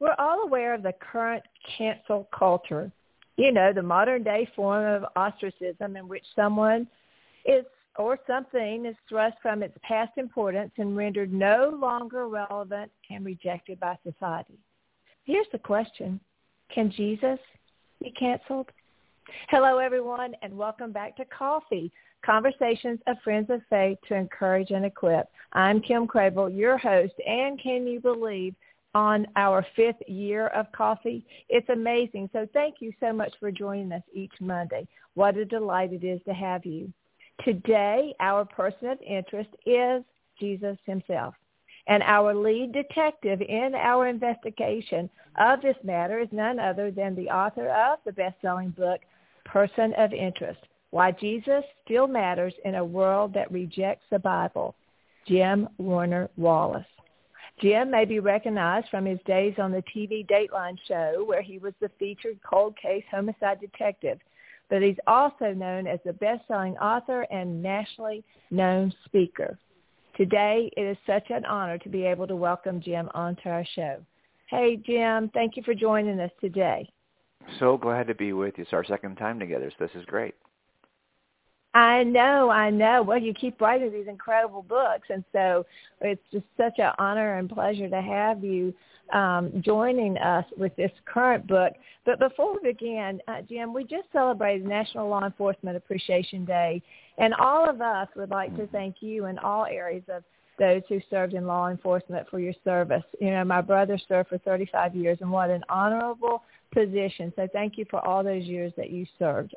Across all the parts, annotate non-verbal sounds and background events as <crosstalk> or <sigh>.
We're all aware of the current cancel culture. You know, the modern day form of ostracism in which someone is or something is thrust from its past importance and rendered no longer relevant and rejected by society. Here's the question. Can Jesus be canceled? Hello, everyone, and welcome back to Coffee, Conversations of Friends of Faith to Encourage and Equip. I'm Kim Crabill, your host, and can you believe on our fifth year of coffee. It's amazing. So thank you so much for joining us each Monday. What a delight it is to have you. Today, our person of interest is Jesus himself. And our lead detective in our investigation of this matter is none other than the author of the best-selling book, Person of Interest, Why Jesus Still Matters in a World That Rejects the Bible, Jim Warner Wallace. Jim may be recognized from his days on the TV Dateline show where he was the featured cold case homicide detective, but he's also known as the best-selling author and nationally known speaker. Today, it is such an honor to be able to welcome Jim onto our show. Hey, Jim, thank you for joining us today. So glad to be with you. It's our second time together, so this is great. I know, I know. Well, you keep writing these incredible books, and so it's just such an honor and pleasure to have you um, joining us with this current book. But before we begin, uh, Jim, we just celebrated National Law Enforcement Appreciation Day, and all of us would like to thank you in all areas of those who served in law enforcement for your service. You know, my brother served for 35 years, and what an honorable position. So thank you for all those years that you served.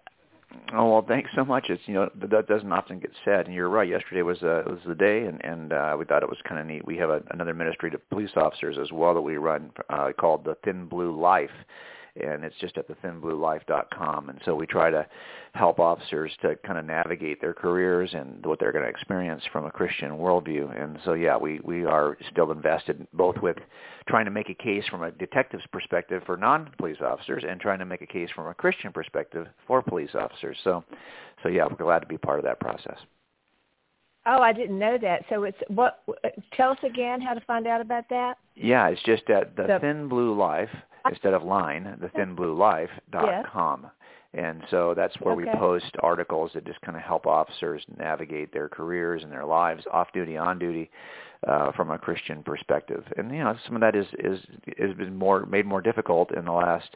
Oh well, thanks so much. It's you know that doesn't often get said, and you're right. Yesterday was uh, was the day, and and uh, we thought it was kind of neat. We have a, another ministry to police officers as well that we run uh, called the Thin Blue Life, and it's just at the thinbluelife.com. And so we try to help officers to kind of navigate their careers and what they're going to experience from a Christian worldview. And so, yeah, we, we are still invested both with trying to make a case from a detective's perspective for non-police officers and trying to make a case from a Christian perspective for police officers. So, so yeah, we're glad to be part of that process. Oh, I didn't know that. So it's what? Tell us again how to find out about that. Yeah, it's just at the, the Thin Blue Life instead of line, the thinbluelife.com. Yeah. And so that's where okay. we post articles that just kind of help officers navigate their careers and their lives, off duty, on duty, uh, from a Christian perspective. And you know, some of that is is has been more made more difficult in the last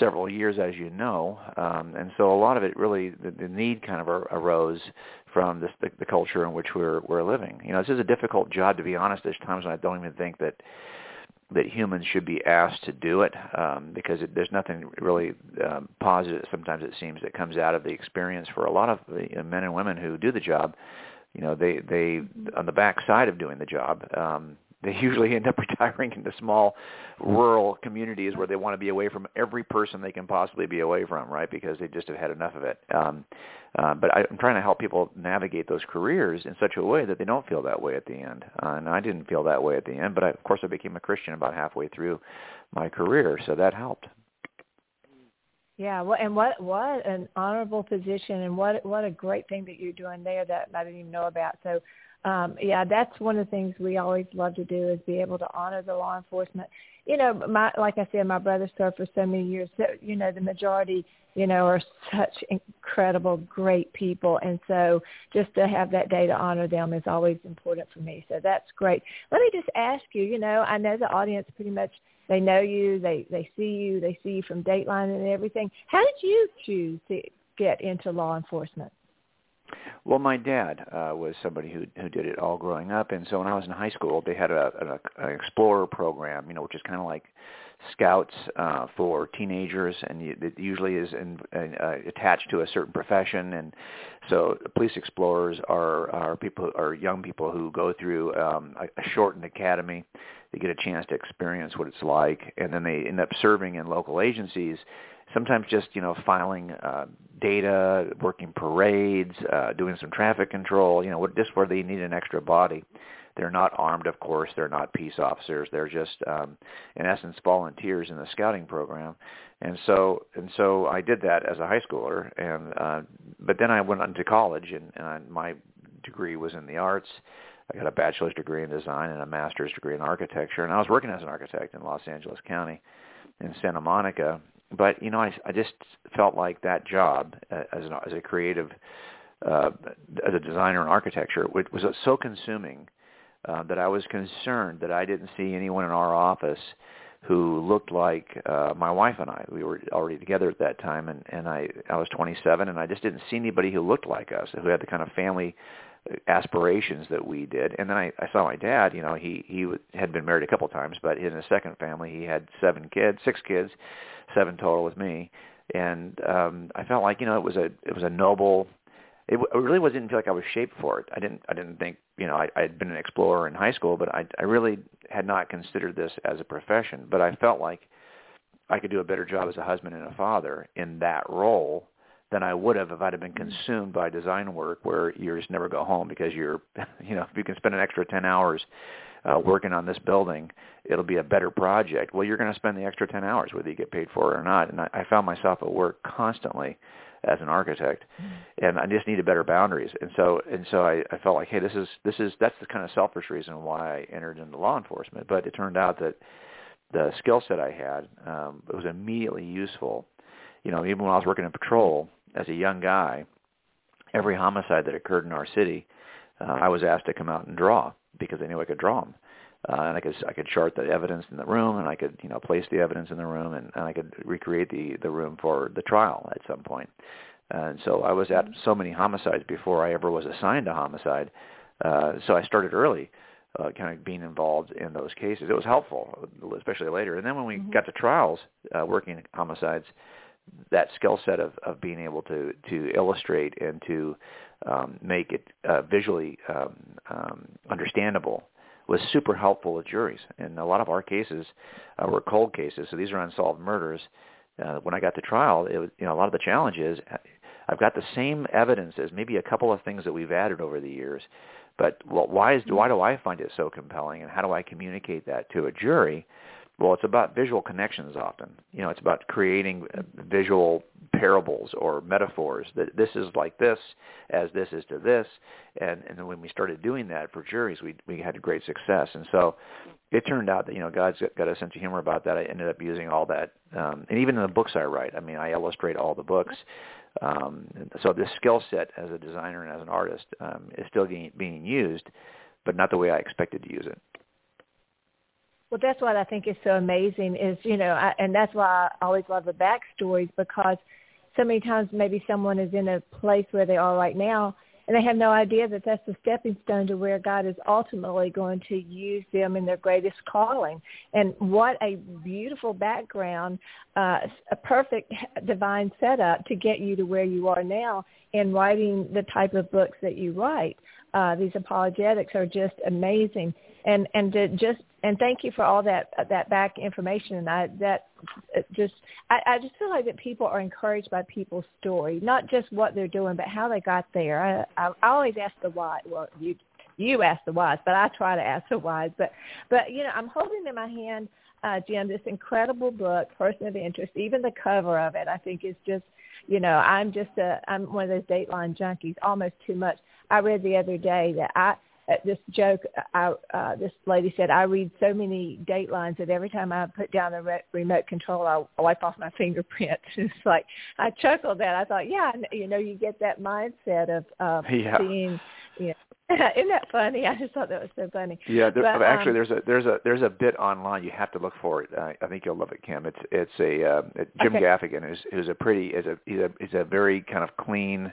several years, as you know. Um, and so a lot of it really the, the need kind of arose from this, the, the culture in which we're we're living. You know, this is a difficult job to be honest. There's times when I don't even think that that humans should be asked to do it um, because it, there's nothing really um, positive. Sometimes it seems that comes out of the experience for a lot of the men and women who do the job. You know, they they on the back side of doing the job, um, they usually end up <laughs> retiring into small rural communities where they want to be away from every person they can possibly be away from, right? Because they just have had enough of it. Um, uh, but I, I'm trying to help people navigate those careers in such a way that they don't feel that way at the end. Uh, and I didn't feel that way at the end, but I, of course I became a Christian about halfway through my career, so that helped. Yeah, well, and what what an honorable position, and what what a great thing that you're doing there that I didn't even know about. So um, yeah, that's one of the things we always love to do is be able to honor the law enforcement. You know, my like I said, my brother served for so many years. So, you know, the majority, you know, are such incredible, great people, and so just to have that day to honor them is always important for me. So that's great. Let me just ask you. You know, I know the audience pretty much they know you, they they see you, they see you from Dateline and everything. How did you choose to get into law enforcement? Well, my dad uh, was somebody who who did it all growing up, and so when I was in high school, they had a, a an explorer program, you know, which is kind of like scouts uh, for teenagers, and it usually is in, uh, attached to a certain profession. And so, police explorers are are people are young people who go through um, a, a shortened academy. They get a chance to experience what it's like, and then they end up serving in local agencies. Sometimes just you know filing uh, data, working parades, uh, doing some traffic control. You know, just where they need an extra body. They're not armed, of course. They're not peace officers. They're just, um, in essence, volunteers in the scouting program. And so, and so, I did that as a high schooler. And uh, but then I went on to college, and, and I, my degree was in the arts. I got a bachelor's degree in design and a master's degree in architecture. And I was working as an architect in Los Angeles County, in Santa Monica. But you know, I, I just felt like that job uh, as an as a creative, uh, as a designer in architecture, was, was so consuming uh, that I was concerned that I didn't see anyone in our office who looked like uh, my wife and I. We were already together at that time, and and I I was 27, and I just didn't see anybody who looked like us, who had the kind of family aspirations that we did. And then I, I saw my dad. You know, he he had been married a couple times, but in his second family, he had seven kids, six kids, seven total with me. And um, I felt like you know it was a it was a noble it, it really was didn't feel like I was shaped for it. I didn't I didn't think you know I I had been an explorer in high school, but I I really had not considered this as a profession. But I felt like I could do a better job as a husband and a father in that role than I would have if I'd have been consumed by design work where you just never go home because you're <laughs> you know if you can spend an extra ten hours uh, working on this building, it'll be a better project. Well, you're going to spend the extra 10 hours whether you get paid for it or not. And I, I found myself at work constantly as an architect, and I just needed better boundaries. And so and so I, I felt like, hey, this is this is that's the kind of selfish reason why I entered into law enforcement. But it turned out that the skill set I had um, it was immediately useful. You know, even when I was working in patrol as a young guy, every homicide that occurred in our city, uh, I was asked to come out and draw because I knew I could draw them. Uh, and I could I could chart the evidence in the room, and I could you know place the evidence in the room, and, and I could recreate the the room for the trial at some point. And so I was at so many homicides before I ever was assigned a homicide. Uh, so I started early, uh, kind of being involved in those cases. It was helpful, especially later. And then when we mm-hmm. got to trials, uh, working homicides, that skill set of, of being able to to illustrate and to um, make it uh, visually um, um, understandable was super helpful with juries. And a lot of our cases uh, were cold cases, so these are unsolved murders. Uh, when I got to trial, it was, you know, a lot of the challenge is uh, I've got the same evidence as maybe a couple of things that we've added over the years, but well, why is why do I find it so compelling, and how do I communicate that to a jury? Well, it's about visual connections often. You know, it's about creating uh, visual parables or metaphors that this is like this as this is to this. And, and when we started doing that for juries, we, we had great success. And so it turned out that, you know, God's got a sense of humor about that. I ended up using all that. Um, and even in the books I write, I mean, I illustrate all the books. Um, so this skill set as a designer and as an artist um, is still being, being used, but not the way I expected to use it. Well, that's what I think is so amazing is, you know, I, and that's why I always love the backstories because so many times maybe someone is in a place where they are right now and they have no idea that that's the stepping stone to where God is ultimately going to use them in their greatest calling. And what a beautiful background, uh, a perfect divine setup to get you to where you are now in writing the type of books that you write. Uh, these apologetics are just amazing and and to just and thank you for all that that back information and I that just I, I just feel like that people are encouraged by people's story, not just what they're doing, but how they got there. I, I, I always ask the why. Well, you you ask the whys, but I try to ask the whys. But but you know, I'm holding in my hand, uh, Jim, this incredible book, Person of Interest. Even the cover of it, I think, is just you know, I'm just a I'm one of those Dateline junkies, almost too much. I read the other day that I uh, this joke I, uh, this lady said I read so many datelines that every time I put down the re- remote control I wipe off my <laughs> fingerprints <laughs> it's like I chuckled that I thought yeah you know you get that mindset of uh, yeah. seeing you know <laughs> Isn't that funny? I just thought that was so funny. Yeah, there, but, actually, um, there's a there's a there's a bit online. You have to look for it. I, I think you'll love it, Kim. It's it's a uh, Jim okay. Gaffigan, who's who's a pretty is a he's a he's a very kind of clean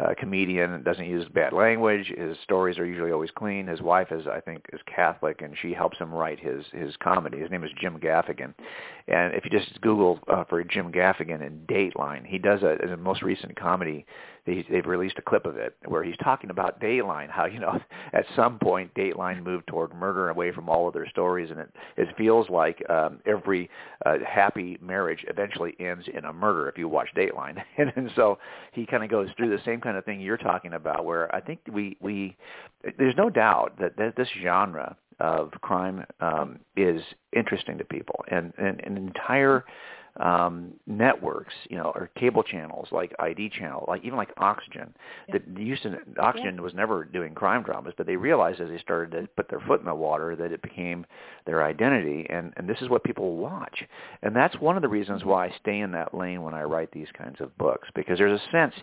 uh, comedian, doesn't use bad language. His stories are usually always clean. His wife is, I think, is Catholic, and she helps him write his his comedy. His name is Jim Gaffigan, and if you just Google uh, for Jim Gaffigan and Dateline, he does a, a most recent comedy they, they've released a clip of it where he's talking about Dateline, how you know <laughs> at some point Dateline moved toward murder away from all of their stories, and it it feels like um, every uh, happy marriage eventually ends in a murder if you watch Dateline, <laughs> and, and so he kind of goes through the same kind of thing you're talking about, where I think we we there's no doubt that, that this genre of crime um, is interesting to people, and, and an entire um, networks, you know, or cable channels like ID channel, like even like Oxygen. Yeah. That used to Oxygen yeah. was never doing crime dramas, but they realized as they started to put their foot in the water that it became their identity, and and this is what people watch, and that's one of the reasons why I stay in that lane when I write these kinds of books because there's a sense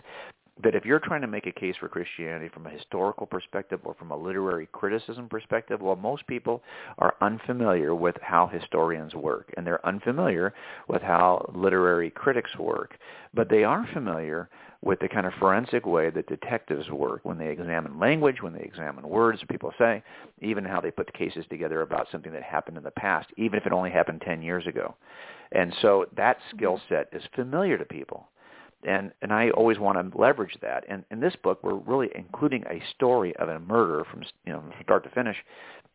that if you're trying to make a case for Christianity from a historical perspective or from a literary criticism perspective, well, most people are unfamiliar with how historians work, and they're unfamiliar with how literary critics work, but they are familiar with the kind of forensic way that detectives work when they examine language, when they examine words people say, even how they put the cases together about something that happened in the past, even if it only happened 10 years ago. And so that skill set is familiar to people and and I always want to leverage that. And in this book, we're really including a story of a murder from you know from start to finish,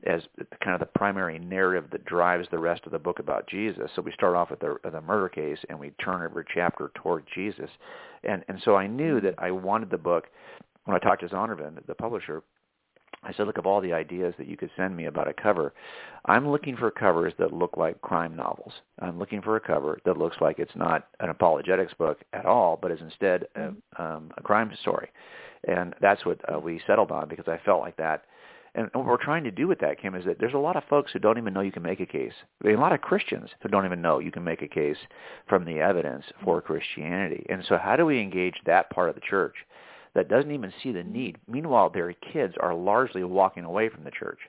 as kind of the primary narrative that drives the rest of the book about Jesus. So we start off with the the murder case, and we turn every chapter toward Jesus. And and so I knew mm-hmm. that I wanted the book. When I talked to Zondervan, the publisher, I said, look, of all the ideas that you could send me about a cover, I'm looking for covers that look like crime novels. I'm looking for a cover that looks like it's not an apologetics book at all, but is instead a, um, a crime story. And that's what uh, we settled on because I felt like that. And what we're trying to do with that, Kim, is that there's a lot of folks who don't even know you can make a case. There are a lot of Christians who don't even know you can make a case from the evidence for Christianity. And so how do we engage that part of the church? That doesn't even see the need. Meanwhile, their kids are largely walking away from the church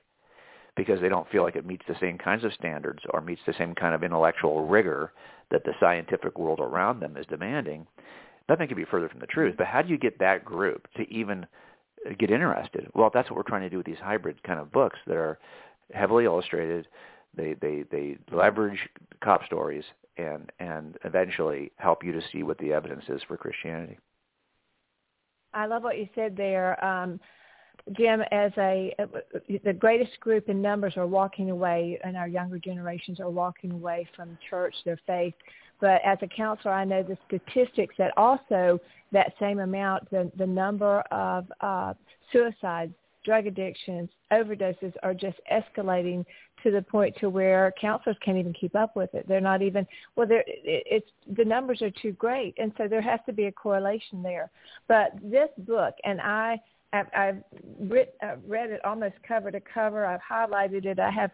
because they don't feel like it meets the same kinds of standards or meets the same kind of intellectual rigor that the scientific world around them is demanding. Nothing could be further from the truth. But how do you get that group to even get interested? Well, that's what we're trying to do with these hybrid kind of books that are heavily illustrated. They they they leverage cop stories and and eventually help you to see what the evidence is for Christianity. I love what you said there. Um, Jim, as a the greatest group in numbers are walking away, and our younger generations are walking away from church, their faith. But as a counselor, I know the statistics that also that same amount, the the number of uh, suicides, drug addictions, overdoses are just escalating to the point to where counselors can't even keep up with it. They're not even well. They're it's the numbers are too great, and so there has to be a correlation there. But this book, and I I've, I've writ, uh, read it almost cover to cover. I've highlighted it. I have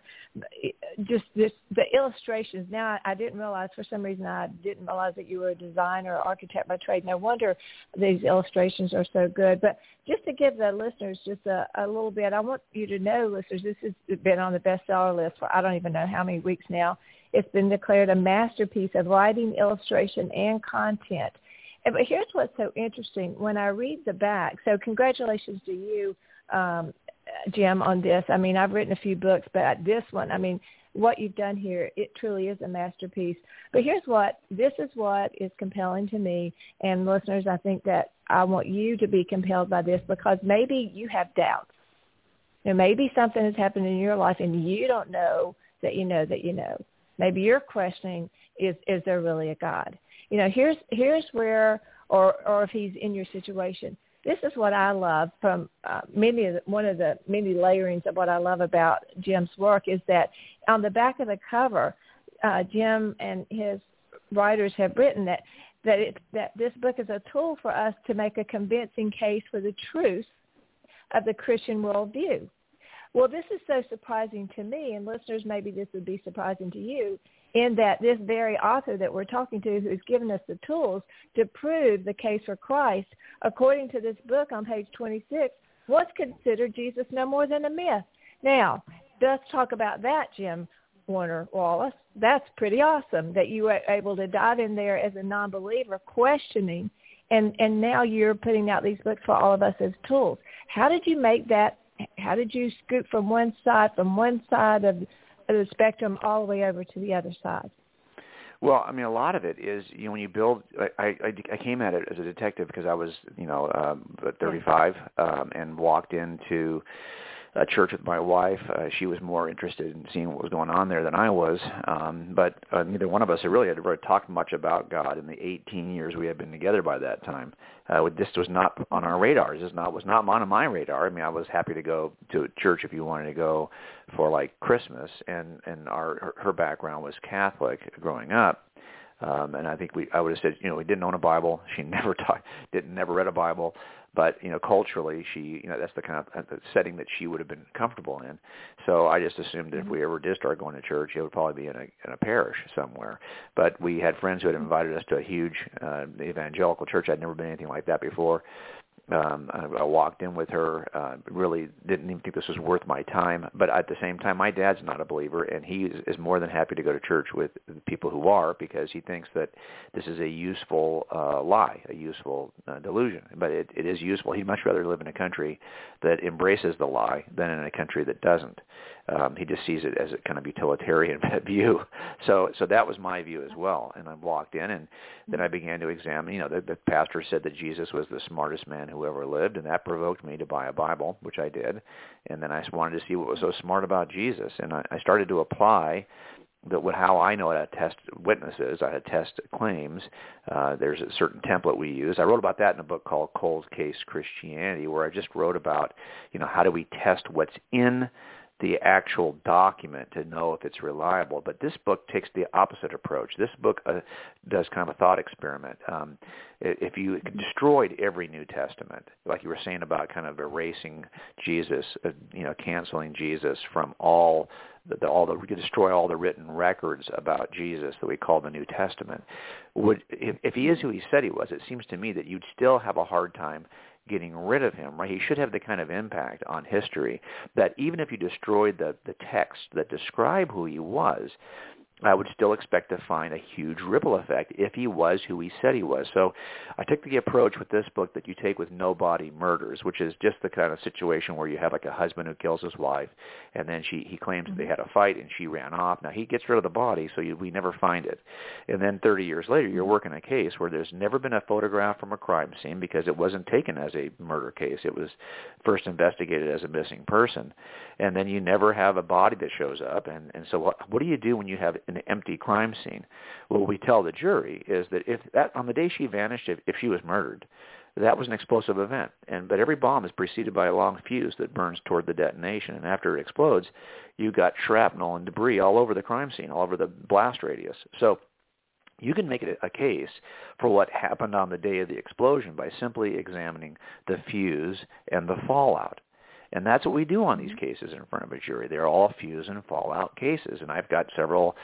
just this the illustrations. Now I, didn't realize for some reason I didn't realize that you were a designer or architect by trade. No wonder these illustrations are so good. But just to give the listeners just a, a little bit, I want you to know, listeners, this has been on the bestseller list for I don't even know how many weeks now. It's been declared a masterpiece of writing, illustration, and content but here's what's so interesting. When I read the back, so congratulations to you, um, Jim, on this. I mean, I've written a few books, but this one, I mean, what you've done here, it truly is a masterpiece. But here's what, this is what is compelling to me. And listeners, I think that I want you to be compelled by this because maybe you have doubts. Know, maybe something has happened in your life and you don't know that you know that you know. Maybe you're questioning, is, is there really a God? You know, here's here's where, or or if he's in your situation. This is what I love from uh, many of the, one of the many layerings of what I love about Jim's work is that on the back of the cover, uh, Jim and his writers have written that that it, that this book is a tool for us to make a convincing case for the truth of the Christian worldview. Well, this is so surprising to me, and listeners, maybe this would be surprising to you, in that this very author that we're talking to who's given us the tools to prove the case for Christ, according to this book on page 26, was considered Jesus no more than a myth. Now, let's talk about that, Jim Warner Wallace. That's pretty awesome that you were able to dive in there as a non-believer, questioning, and and now you're putting out these books for all of us as tools. How did you make that? How did you scoop from one side, from one side of the spectrum, all the way over to the other side? Well, I mean, a lot of it is you know when you build. I I, I came at it as a detective because I was you know um, 35 um, and walked into a church with my wife. Uh, she was more interested in seeing what was going on there than I was. Um, but uh, neither one of us had really had really talked much about God in the 18 years we had been together by that time. Uh, this was not on our radar. This not was not on my radar. I mean, I was happy to go to church if you wanted to go for like Christmas, and and our her, her background was Catholic growing up. Um, and I think we, I would have said, you know, we didn't own a Bible. <laughs> She never taught, didn't never read a Bible. But you know culturally she you know that's the kind of uh, the setting that she would have been comfortable in. So i just assumed that if we ever did start going to church it would probably be in a in a parish somewhere. But we had friends who had invited us to a huge uh evangelical church. I'd never been anything like that before um I, I walked in with her uh really didn't even think this was worth my time but at the same time my dad's not a believer and he is, is more than happy to go to church with people who are because he thinks that this is a useful uh lie a useful uh, delusion but it it is useful he'd much rather live in a country that embraces the lie than in a country that doesn't um, he just sees it as a kind of utilitarian <laughs> view. So, so that was my view as well. And I walked in, and then I began to examine. You know, the, the pastor said that Jesus was the smartest man ever lived, and that provoked me to buy a Bible, which I did. And then I wanted to see what was so smart about Jesus, and I, I started to apply that what how I know how to test witnesses, I had test claims. Uh, there's a certain template we use. I wrote about that in a book called Cold Case Christianity, where I just wrote about, you know, how do we test what's in the actual document to know if it's reliable. But this book takes the opposite approach. This book uh, does kind of a thought experiment. Um, if you destroyed every New Testament, like you were saying about kind of erasing Jesus, uh, you know, canceling Jesus from all the, the all the we could destroy all the written records about Jesus that we call the New Testament. Would if, if he is who he said he was, it seems to me that you'd still have a hard time getting rid of him, right? He should have the kind of impact on history that even if you destroyed the, the text that describe who he was, I would still expect to find a huge ripple effect if he was who he said he was. So I took the approach with this book that you take with No Body Murders, which is just the kind of situation where you have like a husband who kills his wife, and then she he claims mm-hmm. they had a fight and she ran off. Now he gets rid of the body, so you, we never find it. And then 30 years later, you're working a case where there's never been a photograph from a crime scene because it wasn't taken as a murder case. It was first investigated as a missing person, and then you never have a body that shows up. And and so what what do you do when you have an empty crime scene. What we tell the jury is that if that on the day she vanished, if, if she was murdered, that was an explosive event. And but every bomb is preceded by a long fuse that burns toward the detonation. And after it explodes, you got shrapnel and debris all over the crime scene, all over the blast radius. So you can make it a case for what happened on the day of the explosion by simply examining the fuse and the fallout. And that's what we do on these mm-hmm. cases in front of a jury. They're all fuse and fallout cases. And I've got several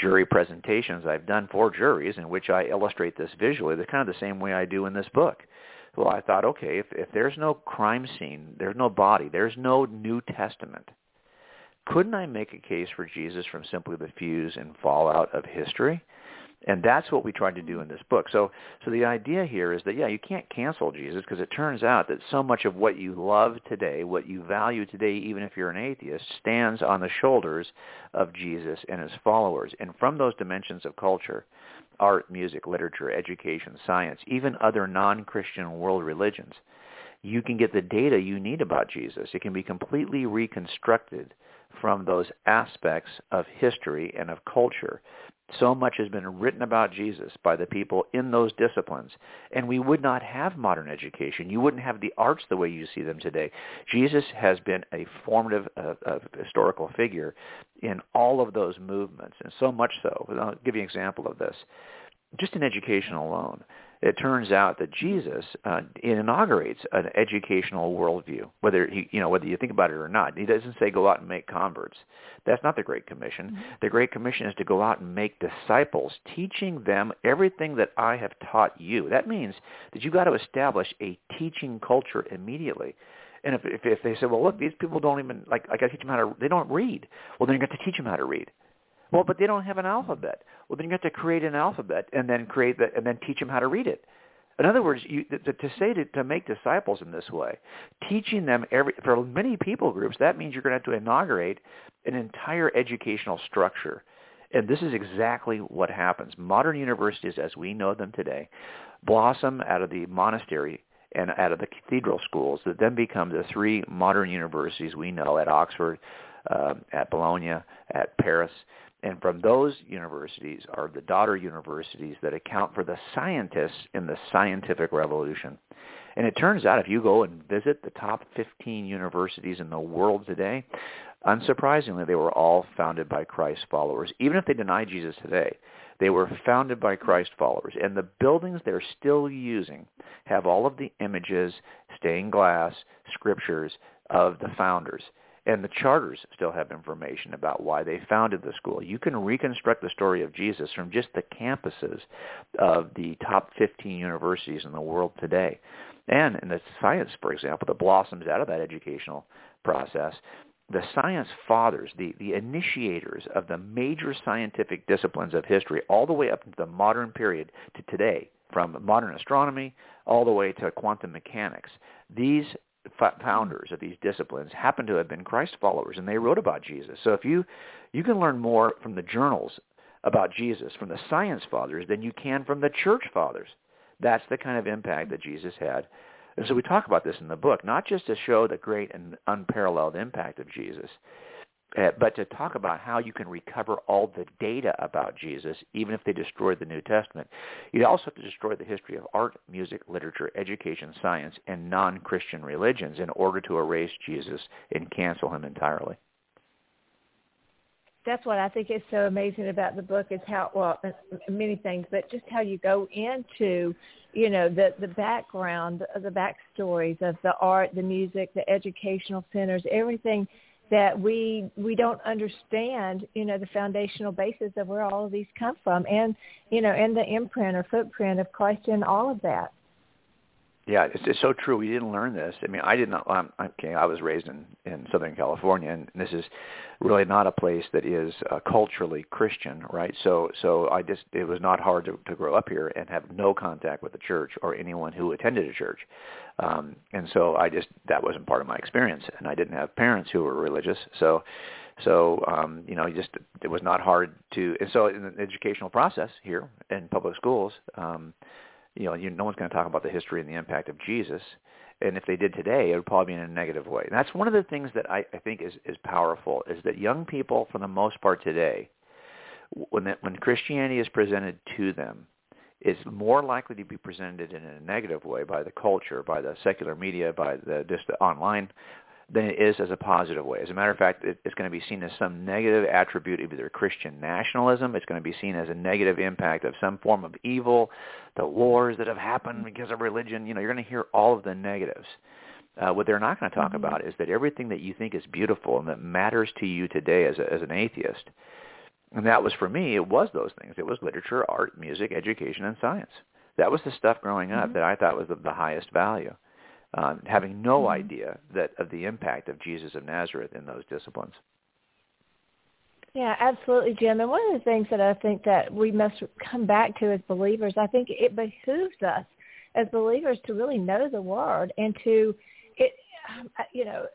jury presentations I've done for juries in which I illustrate this visually, the kind of the same way I do in this book. Well, I thought, okay, if, if there's no crime scene, there's no body, there's no New Testament, couldn't I make a case for Jesus from simply the fuse and fallout of history? And that's what we tried to do mm-hmm. in this book. So, so the idea here is that yeah, you can't cancel Jesus because it turns out that so much of what you love today, what you value today, even if you're an atheist, stands on the shoulders of Jesus and his followers. And from those dimensions of culture, art, music, literature, education, science, even other non-Christian world religions, you can get the data you need about Jesus. It can be completely reconstructed from those aspects of history and of culture so much has been written about Jesus by the people in those disciplines, and we would not have modern education. You wouldn't have the arts the way you see them today. Jesus has been a formative uh, uh, historical figure in all of those movements, and so much so. I'll give you an example of this. Just in education alone, it turns out that Jesus uh, inaugurates an educational worldview. Whether he, you know, whether you think about it or not, he doesn't say go out and make converts. That's not the Great Commission. Mm-hmm. The Great Commission is to go out and make disciples, teaching them everything that I have taught you. That means that you've got to establish a teaching culture immediately. And if, if if they say, well, look, these people don't even like I got to teach them how to they don't read. Well, then you got to teach them how to read. Well, but they don't have an alphabet. Well, then you have to create an alphabet and then create the and then teach them how to read it. In other words, you, to, to say to, to make disciples in this way, teaching them every for many people groups, that means you're going to have to inaugurate an entire educational structure. And this is exactly what happens. Modern universities, as we know them today, blossom out of the monastery and out of the cathedral schools that then become the three modern universities we know at Oxford, uh, at Bologna, at Paris, and from those universities are the daughter universities that account for the scientists in the scientific revolution. And it turns out if you go and visit the top 15 universities in the world today, unsurprisingly, they were all founded by Christ followers. Even if they deny Jesus today, they were founded by Christ followers. And the buildings they're still using have all of the images, stained glass, scriptures of the founders and the charters still have information about why they founded the school. You can reconstruct the story of Jesus from just the campuses of the top 15 universities in the world today. And in the science, for example, that blossoms out of that educational process, the science fathers, the, the initiators of the major scientific disciplines of history all the way up into the modern period to today, from modern astronomy all the way to quantum mechanics, these founders of these disciplines happen to have been Christ followers, and they wrote about Jesus. So if you you can learn more from the journals about Jesus from the science fathers than you can from the church fathers. That's the kind of impact that Jesus had. And so we talk about this in the book, not just to show the great and unparalleled impact of Jesus, uh, but to talk about how you can recover all the data about Jesus, even if they destroy the New Testament. you'd also have to destroy the history of art, music, literature, education, science, and non-Christian religions in order to erase Jesus and cancel him entirely. That's what I think is so amazing about the book is how well many things, but just how you go into, you know, the the background, the backstories of the art, the music, the educational centers, everything that we we don't understand you know the foundational basis of where all of these come from and you know and the imprint or footprint of Christ in all of that yeah, it's, it's so true. We didn't learn this. I mean, I did not. Um, okay, I was raised in in Southern California, and this is really not a place that is uh, culturally Christian, right? So, so I just it was not hard to, to grow up here and have no contact with the church or anyone who attended a church, um, and so I just that wasn't part of my experience, and I didn't have parents who were religious, so. So um, you know, just it was not hard to. And so, in the educational process here in public schools, um, you know, you, no one's going to talk about the history and the impact of Jesus. And if they did today, it would probably be in a negative way. And that's one of the things that I, I think is, is powerful, is that young people, for the most part today, when, that, when Christianity is presented to them, is more likely to be presented in a negative way by the culture, by the secular media, by the just the online than it is as a positive way. As a matter of fact, it, it's going to be seen as some negative attribute of either Christian nationalism. It's going to be seen as a negative impact of some form of evil, the wars that have happened because of religion. You know, you're going to hear all of the negatives. Uh, what they're not going to talk mm-hmm. about is that everything that you think is beautiful and that matters to you today as, a, as an atheist, and that was for me, it was those things. It was literature, art, music, education, and science. That was the stuff growing up mm-hmm. that I thought was the, the highest value um, having no mm-hmm. idea that of the impact of Jesus of Nazareth in those disciplines. Yeah, absolutely, Jim. And one of the things that I think that we must come back to as believers, I think it behooves us as believers to really know the Word and to, it, you know,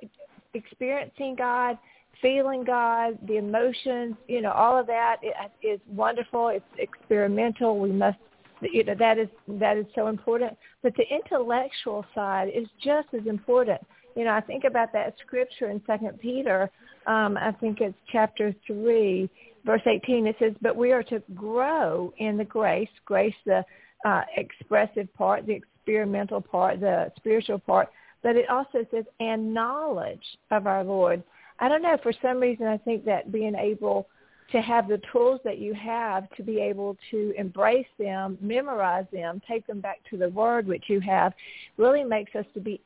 experiencing God, feeling God, the emotions, you know, all of that is wonderful. It's experimental. We must you know that is that is so important. But the intellectual side is just as important. You know i think about that scripture in second peter um i think it's chapter 3 verse 18 it says but we are to grow in the grace grace the uh expressive part the experimental part the spiritual part. But it also says and knowledge of our lord. I don't know for some reason i think that being able to have the tools that you have to be able to embrace them, memorize them, take them back to the word which you have, really makes us to be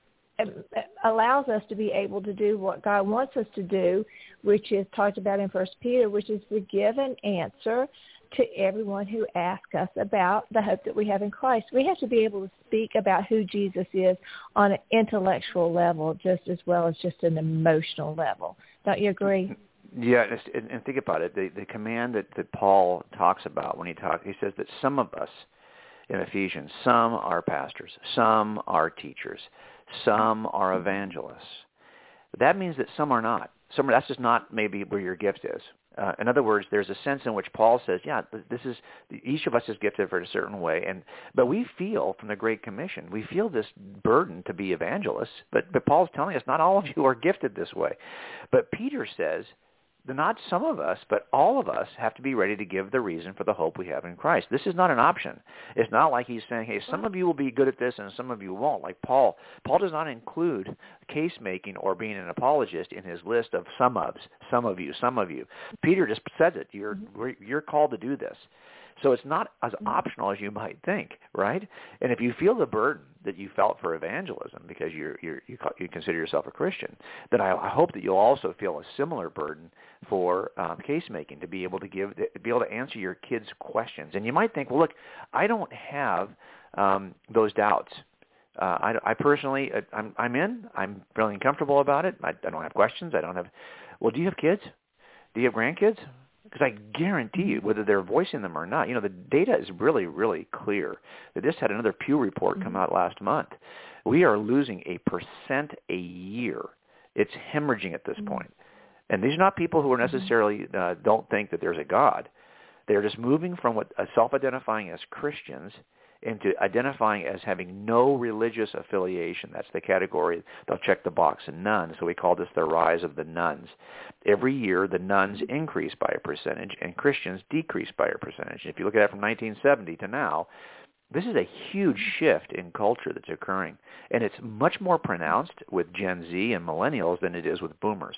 allows us to be able to do what God wants us to do, which is talked about in First Peter, which is to give an answer to everyone who asks us about the hope that we have in Christ. We have to be able to speak about who Jesus is on an intellectual level just as well as just an emotional level. Don't you agree? Yeah, and, and think about it. The, the command that, that Paul talks about when he talks, he says that some of us in Ephesians, some are pastors, some are teachers, some are evangelists. That means that some are not. Some that's just not maybe where your gift is. Uh, in other words, there's a sense in which Paul says, yeah, this is each of us is gifted for a certain way, and but we feel from the Great Commission, we feel this burden to be evangelists. But but Paul's telling us not all of you are gifted this way. But Peter says not some of us, but all of us have to be ready to give the reason for the hope we have in Christ. This is not an option. It's not like he's saying, hey, some of you will be good at this and some of you won't. Like Paul, Paul does not include case making or being an apologist in his list of some ofs, some of you, some of you. Peter just says it. You're mm-hmm. you're called to do this. So it's not as mm-hmm. optional as you might think, right? And if you feel the burden that you felt for evangelism because you're, you're, you you consider yourself a Christian, then I, I hope that you'll also feel a similar burden for um, case making to be able to give to be able to answer your kids' questions. And you might think, well, look, I don't have um, those doubts. Uh, I, I personally, uh, I'm, I'm in. I'm feeling comfortable about it. I, I don't have questions. I don't have. Well, do you have kids? Do you have grandkids? Because I guarantee you, whether they're voicing them or not, you know, the data is really, really clear. They just had another Pew report come mm-hmm. out last month. We are losing a percent a year. It's hemorrhaging at this mm-hmm. point. And these are not people who are mm-hmm. necessarily uh, don't think that there's a God. They're just moving from what uh, self-identifying as Christians into identifying as having no religious affiliation. That's the category. They'll check the box in none. So we call this the rise of the nones. Every year, the nones increase by a percentage and Christians decrease by a percentage. If you look at it from 1970 to now, this is a huge shift in culture that's occurring. And it's much more pronounced with Gen Z and millennials than it is with boomers.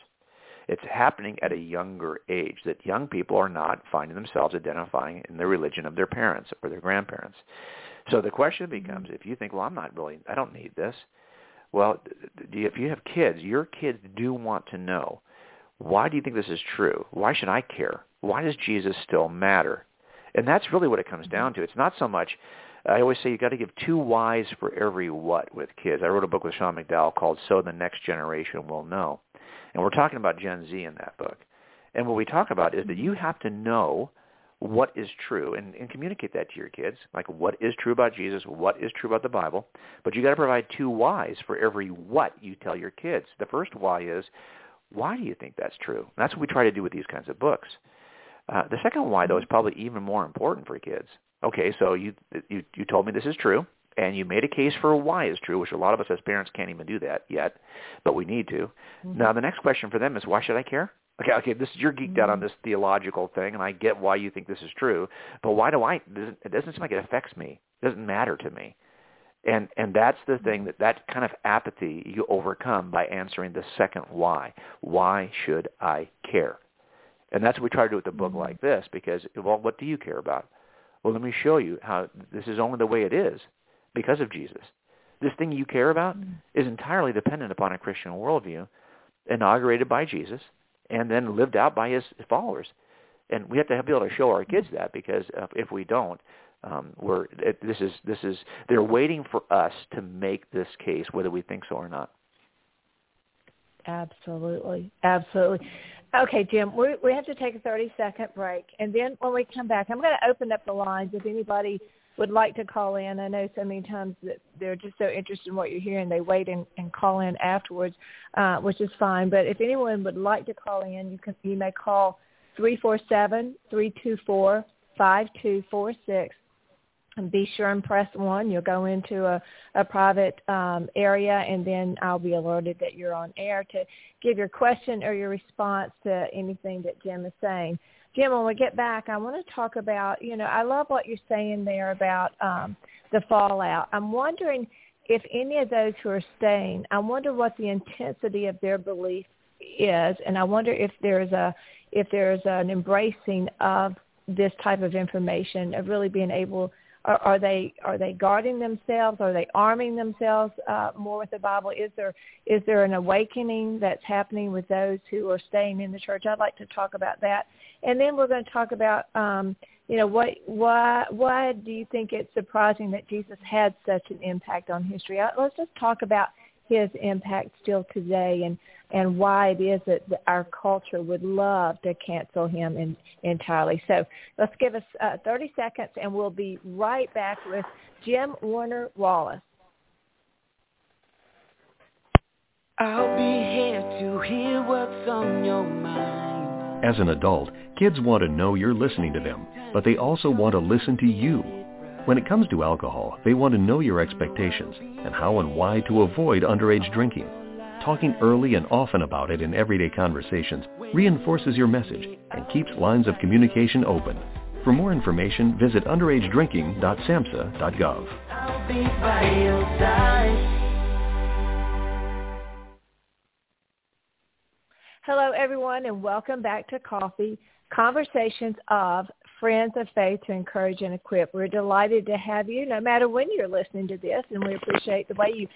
It's happening at a younger age that young people are not finding themselves identifying in the religion of their parents or their grandparents. So the question becomes, if you think, well, I'm not really, I don't need this. Well, if you have kids, your kids do want to know, why do you think this is true? Why should I care? Why does Jesus still matter? And that's really what it comes mm-hmm. down to. It's not so much, I always say you've got to give two whys for every what with kids. I wrote a book with Sean McDowell called So the Next Generation Will Know. And we're talking about Gen Z in that book. And what we talk about is that mm-hmm. you have to know what is true and, and communicate that to your kids, like what is true about Jesus, what is true about the Bible. But you got to provide two whys for every what you tell your kids. The first why is, why do you think that's true? And that's what we try to do with these kinds of books. Uh, the second why, though, is probably even more important for kids. Okay, so you, you, you told me this is true, and you made a case for why is true, which a lot of us as parents can't even do that yet, but we need to. Mm-hmm. Now, the next question for them is, why should I care? Okay, okay, this you're geeked out on mm-hmm. this theological thing, and I get why you think this is true, but why do I? It doesn't seem like it affects me. It doesn't matter to me, and and that's the thing that that kind of apathy you overcome by answering the second why. Why should I care? And that's what we try to do with a book mm-hmm. like this, because well, what do you care about? Well, let me show you how this is only the way it is because of Jesus. This thing you care about mm-hmm. is entirely dependent upon a Christian worldview inaugurated by Jesus and then lived out by his followers. And we have to be able to show our kids that because if we don't, um, we're it, this is this is they're waiting for us to make this case whether we think so or not. Absolutely, absolutely. Okay, Jim, we we have to take a thirty second break, and then when we come back, I'm going to open up the lines if anybody would like to call in. I know so many times that they're just so interested in what you're hearing, they wait and, and call in afterwards, uh, which is fine. But if anyone would like to call in, you can you may call three four seven three two four five two four six. Be sure and press one. You'll go into a, a private um, area, and then I'll be alerted that you're on air to give your question or your response to anything that Jim is saying. Jim, when we get back, I want to talk about, you know, I love what you're saying there about um, the fallout. I'm wondering if any of those who are staying, I wonder what the intensity of their belief is, and I wonder if there's a if there's an embracing of this type of information, of really being able are, are they are they guarding themselves? Are they arming themselves uh, more with the Bible? Is there is there an awakening that's happening with those who are staying in the church? I'd like to talk about that, and then we're going to talk about um, you know, what why why do you think it's surprising that Jesus had such an impact on history? Uh, let's just talk about his impact still today and and why it is that our culture would love to cancel him in, entirely. So let's give us uh, 30 seconds and we'll be right back with Jim Warner Wallace. I'll be here to hear what's on your mind. As an adult, kids want to know you're listening to them, but they also want to listen to you. When it comes to alcohol, they want to know your expectations and how and why to avoid underage drinking. Talking early and often about it in everyday conversations reinforces your message and keeps lines of communication open. For more information, visit underagedrinking.samhsa.gov. Hello, everyone, and welcome back to Coffee, Conversations of Friends of Faith to Encourage and Equip. We're delighted to have you no matter when you're listening to this, and we appreciate the way you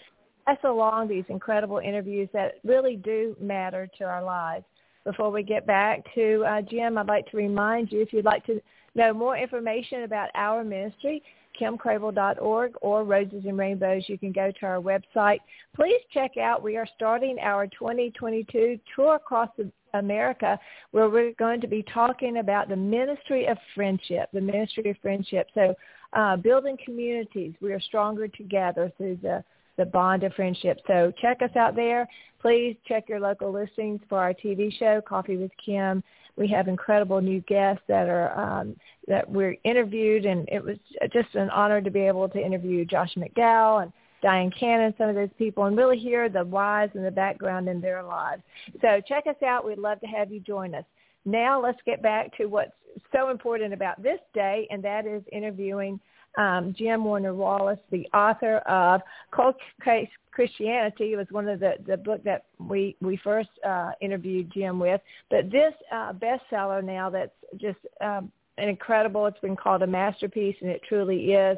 pass along these incredible interviews that really do matter to our lives. Before we get back to uh, Jim, I'd like to remind you if you'd like to know more information about our ministry, kimcrabill.org or Roses and Rainbows. You can go to our website. Please check out, we are starting our 2022 tour across America where we're going to be talking about the ministry of friendship, the ministry of friendship. So uh, building communities. We are stronger together through the the bond of friendship. So check us out there. Please check your local listings for our TV show, Coffee with Kim. We have incredible new guests that are um, that we're interviewed, and it was just an honor to be able to interview Josh McDowell and Dyan Cannon, some of those people, and really hear the whys and the background in their lives. So check us out. We'd love to have you join us. Now let's get back to what's so important about this day, and that is interviewing um, Jim Warner Wallace, the author of Cold Case Christianity. It was one of the, the book that we, we first uh, interviewed Jim with. But this uh, bestseller now that's just um, incredible. It's been called a masterpiece, and it truly is.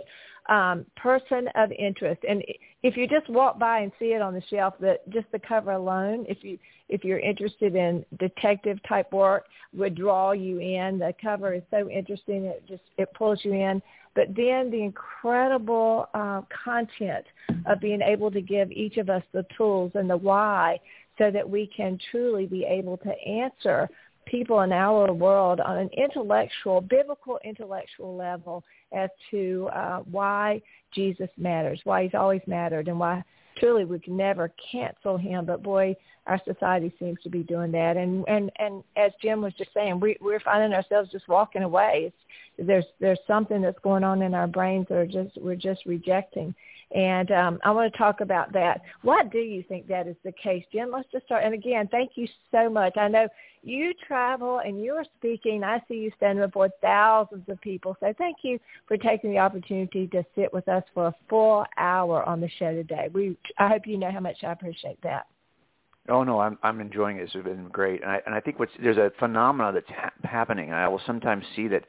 Um, person of interest, and if you just walk by and see it on the shelf, the, just the cover alone, if you if you're interested in detective type work, would draw you in. The cover is so interesting; it just it pulls you in but then the incredible uh, content of being able to give each of us the tools and the why so that we can truly be able to answer people in our world on an intellectual, biblical intellectual level as to uh, why Jesus matters, why he's always mattered, and why truly we can never cancel him. But boy, our society seems to be doing that. And and and as Jim was just saying, we we're finding ourselves just walking away. It's, there's there's something that's going on in our brains that are just we're just rejecting. And um, I want to talk about that. Why do you think that is the case, Jim? Let's just start. And again, thank you so much. I know you travel and you are speaking. I see you standing before thousands of people. So thank you for taking the opportunity to sit with us for a full hour on the show today. We, I hope you know how much I appreciate that. Oh no, I'm I'm enjoying it. It's been great, and I and I think what's there's a phenomenon that's ha- happening. And I will sometimes see that,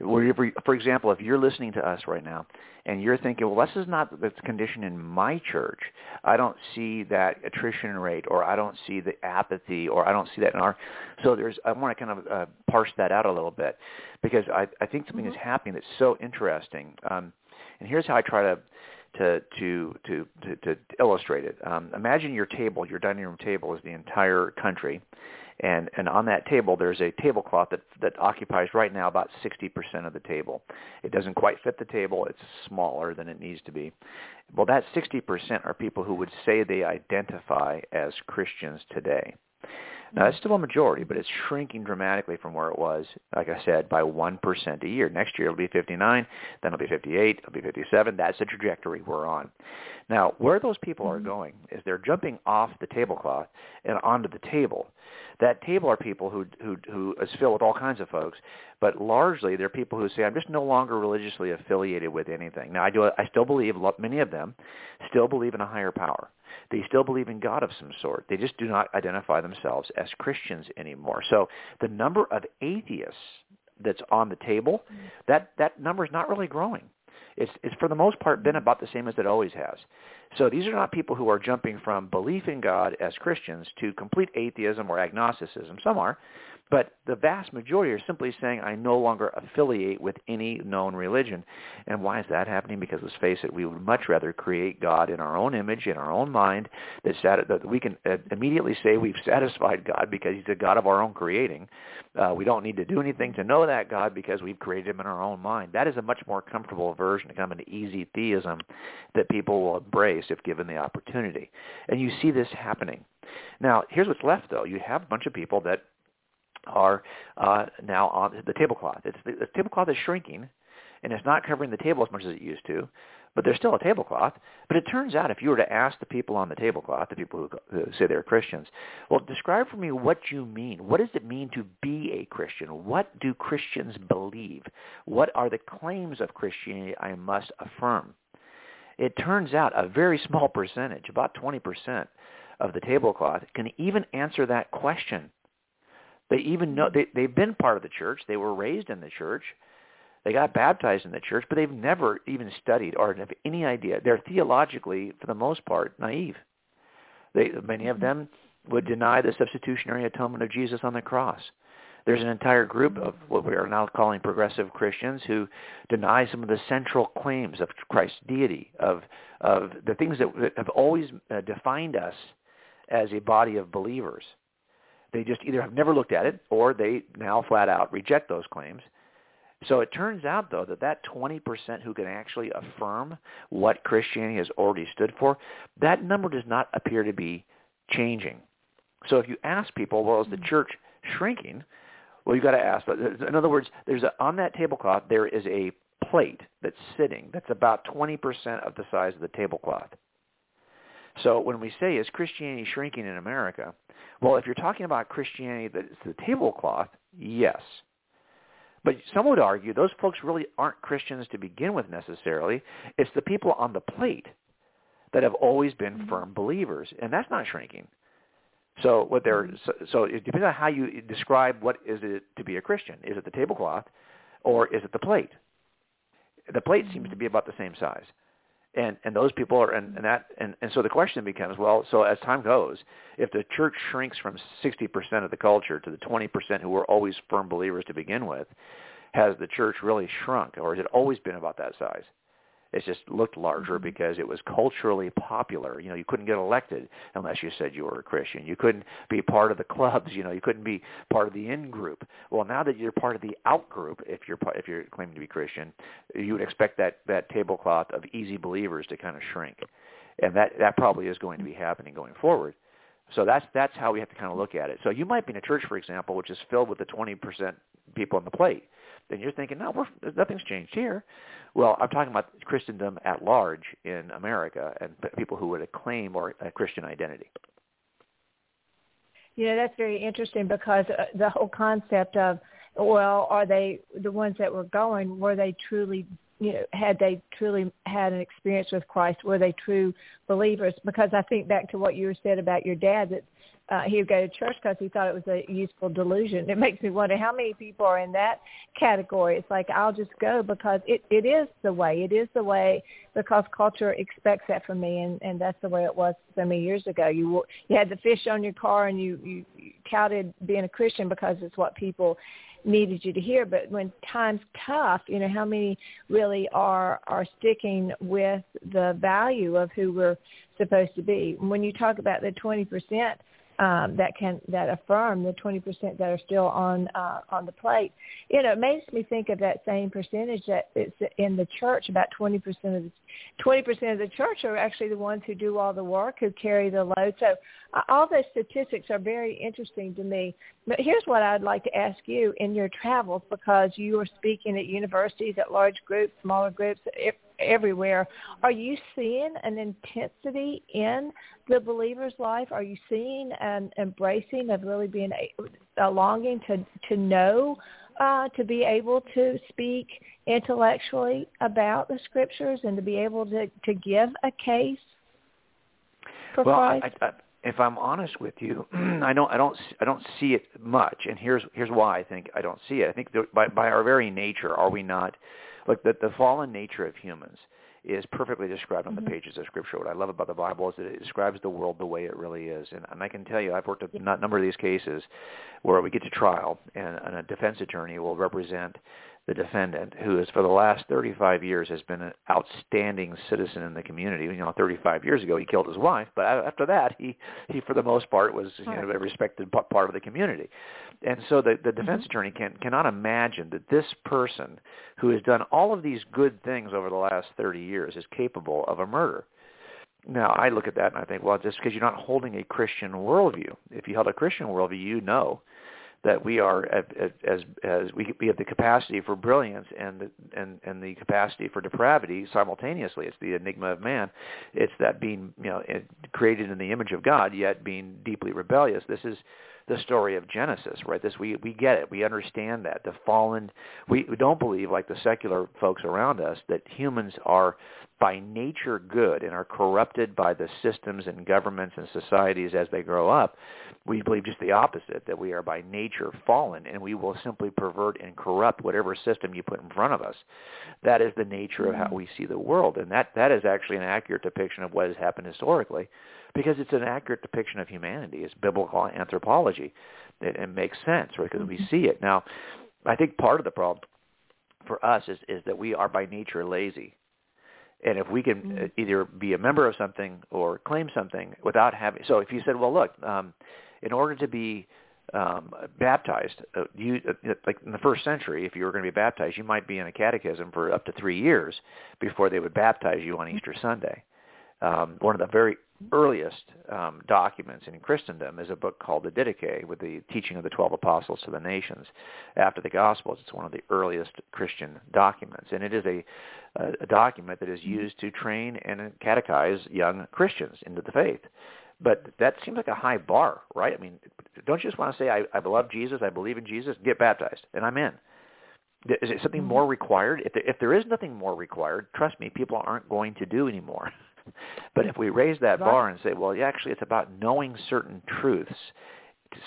wherever, for example, if you're listening to us right now, and you're thinking, well, this is not the condition in my church. I don't see that attrition rate, or I don't see the apathy, or I don't see that in our. So there's I want to kind of uh, parse that out a little bit, because I I think something mm-hmm. is happening that's so interesting. Um, and here's how I try to to to to to, to illustrate it. Um, imagine your table, your dining room table, is the entire country, and and on that table there's a tablecloth that that occupies right now about 60% of the table. It doesn't quite fit the table; it's smaller than it needs to be. Well, that 60% are people who would say they identify as Christians today. Now, that's still a majority, but it's shrinking dramatically from where it was, like I said, by 1% a year. Next year it'll be 59, then it'll be 58, it'll be 57. That's the trajectory we're on. Now, where those people are mm-hmm. going is they're jumping off the tablecloth and onto the table. That table are people who who who is filled with all kinds of folks, but largely they're people who say, "I'm just no longer religiously affiliated with anything." Now, I do I still believe many of them still believe in a higher power. They still believe in God of some sort. They just do not identify themselves as Christians anymore. So the number of atheists that's on the table, mm-hmm. that that number is not really growing. It's it's for the most part been about the same as it always has. So these are not people who are jumping from belief in God as Christians to complete atheism or agnosticism. Some are, But the vast majority are simply saying, I no longer affiliate with any known religion. And why is that happening? Because let's face it, we would much rather create God in our own image, in our own mind, that, that we can uh, immediately say we've <laughs> satisfied God because he's a God of our own creating. Uh, we don't need to do anything to know that God because we've created him in our own mind. That is a much more comfortable version, kind of an easy theism that people will embrace if given the opportunity. And you see this happening. Now, here's what's left, though. You have a bunch of people that are uh, now on the tablecloth. It's the, the tablecloth is shrinking, and it's not covering the table as much as it used to, but there's still a tablecloth. But it turns out if you were to ask the people on the tablecloth, the people who, who say they're Christians, well, describe for me what you mean. What does it mean to be a Christian? What do Christians believe? What are the claims of Christianity I must affirm? It turns out a very small percentage, about 20% of the tablecloth, can even answer that question. They even know they they've been part of the church. They were raised in the church. They got baptized in the church, but they've never even studied or have any idea. They're theologically, for the most part, naive. They, many of mm-hmm. them would deny the substitutionary atonement of Jesus on the cross. There's an entire group of what we are now calling progressive Christians who deny some of the central claims of Christ's deity, of of the things that have always uh, defined us as a body of believers. They just either have never looked at it or they now flat out reject those claims. So it turns out, though, that that 20% who can actually affirm what Christianity has already stood for, that number does not appear to be changing. So if you ask people, well, is the mm-hmm. church shrinking? Well, you've got to ask. But in other words, there's a, on that tablecloth there is a plate that's sitting that's about 20% of the size of the tablecloth. So when we say, is Christianity shrinking in America? Well, if you're talking about Christianity that's the tablecloth, yes. But some would argue those folks really aren't Christians to begin with necessarily. It's the people on the plate that have always been mm-hmm. firm believers, and that's not shrinking. So what they're so, so it depends on how you describe what is it to be a Christian. Is it the tablecloth, or is it the plate? The plate seems to be about the same size and and those people are and, and that and, and so the question becomes well so as time goes if the church shrinks from 60% of the culture to the 20% who were always firm believers to begin with has the church really shrunk or has it always been about that size it just looked larger mm-hmm. because it was culturally popular. You know, you couldn't get elected unless you said you were a Christian. You couldn't be part of the clubs. You know, you couldn't be part of the in group. Well, now that you're part of the out group, if you're if you're claiming to be Christian, you would expect that that tablecloth of easy believers to kind of shrink, and that that probably is going to be happening going forward. So that's that's how we have to kind of look at it. So you might be in a church, for example, which is filled with the 20% people on the plate. Then you're thinking, no, nothing's changed here. Well, I'm talking about Christendom at large in America and people who would claim or a Christian identity. You know, that's very interesting because uh, the whole concept of, well, are they the ones that were going? Were they truly, you know, had they truly had an experience with Christ? Were they true believers? Because I think back to what you said about your dad that uh, he would go to church because he thought it was a useful delusion. It makes me wonder how many people are in that category. It's like I'll just go because it it is the way. It is the way because culture expects that from me, and and that's the way it was so many years ago. You you had the fish on your car, and you you, you touted being a Christian because it's what people needed you to hear. But when times tough, you know how many really are are sticking with the value of who we're supposed to be. When you talk about the twenty percent um, that can that affirm the 20% that are still on uh, on the plate. You know, it makes me think of that same percentage that it's in the church. About 20% of the 20% of the church are actually the ones who do all the work, who carry the load. So uh, all those statistics are very interesting to me. But here's what I'd like to ask you in your travels, because you are speaking at universities, at large groups, smaller groups, everywhere. Are you seeing an intensity in the believer's life? Are you seeing an embracing of really being a, a longing to to know, uh, to be able to speak intellectually about the scriptures and to be able to to give a case for well, Christ? I, I, if I'm honest with you, <clears throat> I don't, I don't, I don't see it much, and here's here's why I think I don't see it. I think by by our very nature, are we not Look, the, the fallen nature of humans is perfectly described on mm-hmm. the pages of Scripture. What I love about the Bible is that it describes the world the way it really is. And, and I can tell you, I've worked a number of these cases where we get to trial, and, and a defense attorney will represent the defendant, who is for the last 35 years has been an outstanding citizen in the community. You know, 35 years ago he killed his wife, but after that he he for the most part was you know, a respected part of the community. And so the the defense mm-hmm. attorney can cannot imagine that this person who has done all of these good things over the last 30 years is capable of a murder. Now, I look at that and I think, well, just because you're not holding a Christian worldview. If you held a Christian worldview, you know that we are as as, as we, we have the capacity for brilliance and and and the capacity for depravity simultaneously. It's the enigma of man. It's that being you know created in the image of God yet being deeply rebellious. This is the story of Genesis, right? This we we get it. We understand that the fallen. We, we don't believe like the secular folks around us that humans are by nature good and are corrupted by the systems and governments and societies as they grow up. We believe just the opposite, that we are by nature fallen and we will simply pervert and corrupt whatever system you put in front of us. That is the nature of how mm-hmm. we see the world. And that, that is actually an accurate depiction of what has happened historically because it's an accurate depiction of humanity. It's biblical anthropology. It, it makes sense, right, because we mm-hmm. see it. Now, I think part of the problem for us is, is that we are by nature lazy and if we can mm-hmm. either be a member of something or claim something without having so if you said well look um in order to be um baptized uh, you uh, like in the first century if you were going to be baptized you might be in a catechism for up to 3 years before they would baptize you on Easter Sunday um one of the very earliest um, documents in Christendom is a book called the Didache with the teaching of the 12 apostles to the nations after the Gospels. It's one of the earliest Christian documents, and it is a, a document that is used to train and catechize young Christians into the faith. But that seems like a high bar, right? I mean, don't you just want to say, I, I love Jesus, I believe in Jesus, get baptized, and I'm in. Is it something mm-hmm. more required? If there, if there is nothing more required, trust me, people aren't going to do anymore. <laughs> But if we raise that right. bar and say, well, actually it's about knowing certain truths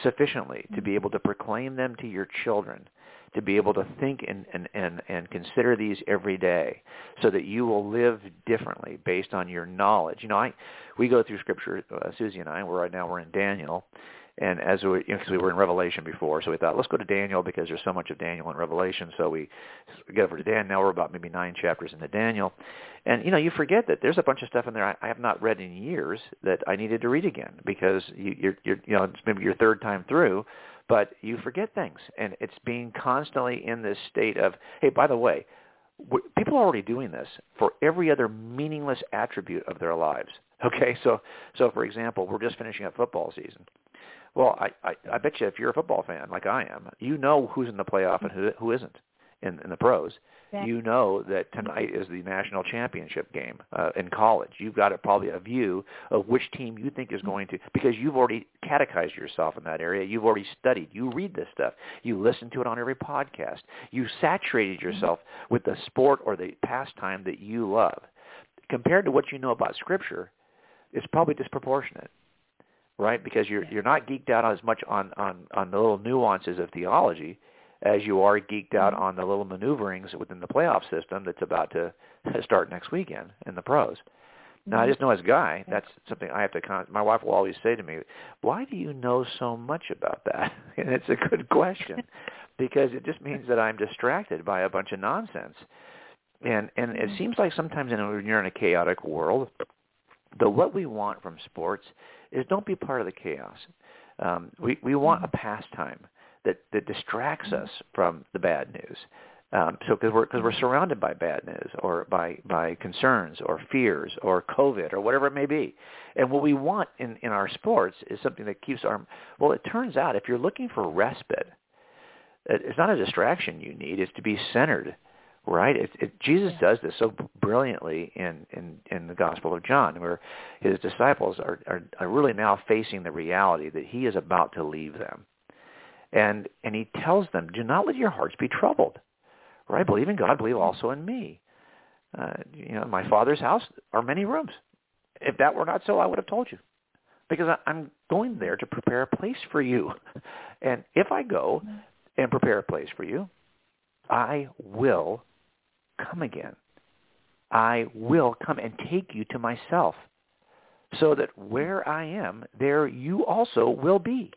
sufficiently to be able to proclaim them to your children, to be able to think and, and, and, and consider these every day so that you will live differently based on your knowledge. You know, I, we go through Scripture, uh, Susie and I, we're right now we're in Daniel, and as we, you know, we were in Revelation before, so we thought, let's go to Daniel because there's so much of Daniel in Revelation. So we get over to Daniel. Now we're about maybe nine chapters into Daniel. And, you know, you forget that there's a bunch of stuff in there I, I have not read in years that I needed to read again because you, you're, you're, you know, it's maybe your third time through, but you forget things. And it's being constantly in this state of, hey, by the way, people are already doing this for every other meaningless attribute of their lives. <laughs> Okay, so so for example, we're just finishing up football season. Well, I, I I bet you if you're a football fan like I am, you know who's in the playoff and who who isn't in in the pros. Exactly. You know that tonight is the national championship game uh, in college. You've got a, probably a view of which team you think is mm-hmm. going to because you've already catechized yourself in that area. You've already studied. You read this stuff. You listen to it on every podcast. You saturated mm-hmm. yourself with the sport or the pastime that you love. Compared to what you know about Scripture, it's probably disproportionate right? Because you're you're not geeked out as much on on on the little nuances of theology as you are geeked out mm-hmm. on the little maneuverings within the playoff system that's about to <laughs> start next weekend in the pros. Now, I mm-hmm. just know as a guy, that's something I have to. Con- my wife will always say to me, "Why do you know so much about that?" <laughs> And it's a good question <laughs> because it just means that I'm distracted by a bunch of nonsense. And and it mm-hmm. seems like sometimes in when you're in a chaotic world, the what we want from sports is don't be part of the chaos. Um, we we want a pastime that that distracts us from the bad news. Um, so because we're because we're surrounded by bad news or by by concerns or fears or COVID or whatever it may be, and what we want in in our sports is something that keeps our well. It turns out if you're looking for respite, it's not a distraction you need. It's to be centered right? It, it, Jesus does this so brilliantly in, in, in the Gospel of John, where his disciples are, are, are really now facing the reality that he is about to leave them. And, and he tells them, do not let your hearts be troubled. Right? Believe in God, believe also in me. Uh, you know, my Father's house are many rooms. If that were not so, I would have told you. Because I, I'm going there to prepare a place for you. <laughs> And if I go and prepare a place for you, I will come again. I will come and take you to myself, so that where I am, there you also will be.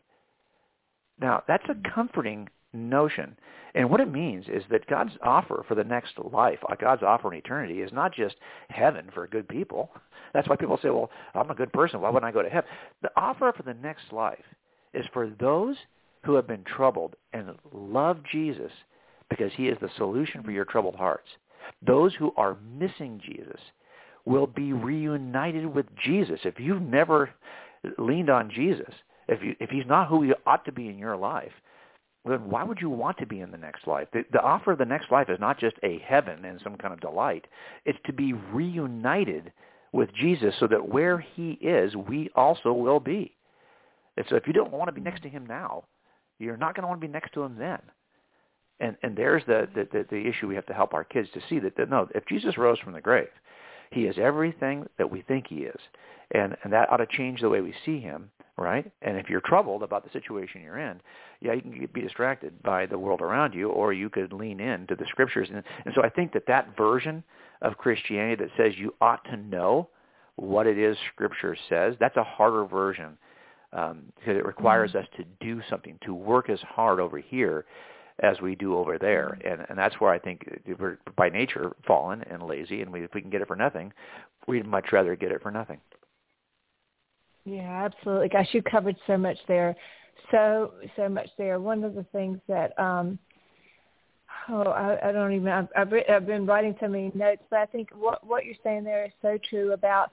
Now, that's a comforting notion. And what it means is that God's offer for the next life, uh, God's offer in eternity, is not just heaven for good people. <laughs> That's why people say, well, I'm a good person. Why wouldn't I go to heaven? The offer for the next life is for those who have been troubled and love Jesus because he is the solution for your troubled hearts. Those who are missing Jesus will be reunited with Jesus. If you've never leaned on Jesus, if, you, if he's not who he ought to be in your life, then why would you want to be in the next life? The, the offer of the next life is not just a heaven and some kind of delight. It's to be reunited with Jesus so that where he is, we also will be. And so if you don't want to be next to him now, you're not going to want to be next to him then. And and there's the the, the, the issue we have to help our kids to see that, that no, if Jesus rose from the grave, he is everything that we think he is. And and that ought to change the way we see him right? And if you're troubled about the situation you're in, yeah, you can be distracted by the world around you, or you could lean in to the scriptures. And, and so I think that that version of Christianity that says you ought to know what it is Scripture says, that's a harder version um, because it requires mm-hmm. us to do something, to work as hard over here as we do over there. And, and that's where I think we're by nature fallen and lazy, and we, if we can get it for nothing, we'd much rather get it for nothing. Yeah, absolutely. Gosh, you covered so much there. So, so much there. One of the things that, um, oh, I, I don't even, I've, I've, I've been writing so many notes, but I think what, what you're saying there is so true about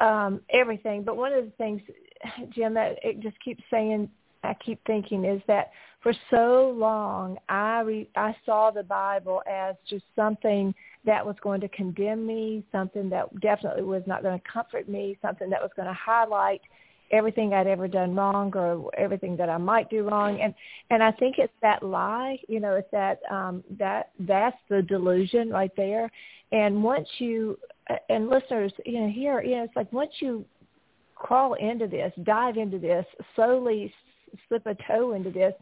um, everything. But one of the things, <sighs> Jim, that it just keeps saying, I keep thinking is that for so long I re, I saw the Bible as just something that was going to condemn me, something that definitely was not going to comfort me, something that was going to highlight everything I'd ever done wrong or everything that I might do wrong. And and I think it's that lie, you know, it's that um that that's the delusion right there. And once you and listeners, you know, here, you know, it's like once you crawl into this, dive into this, slowly slip a toe into this,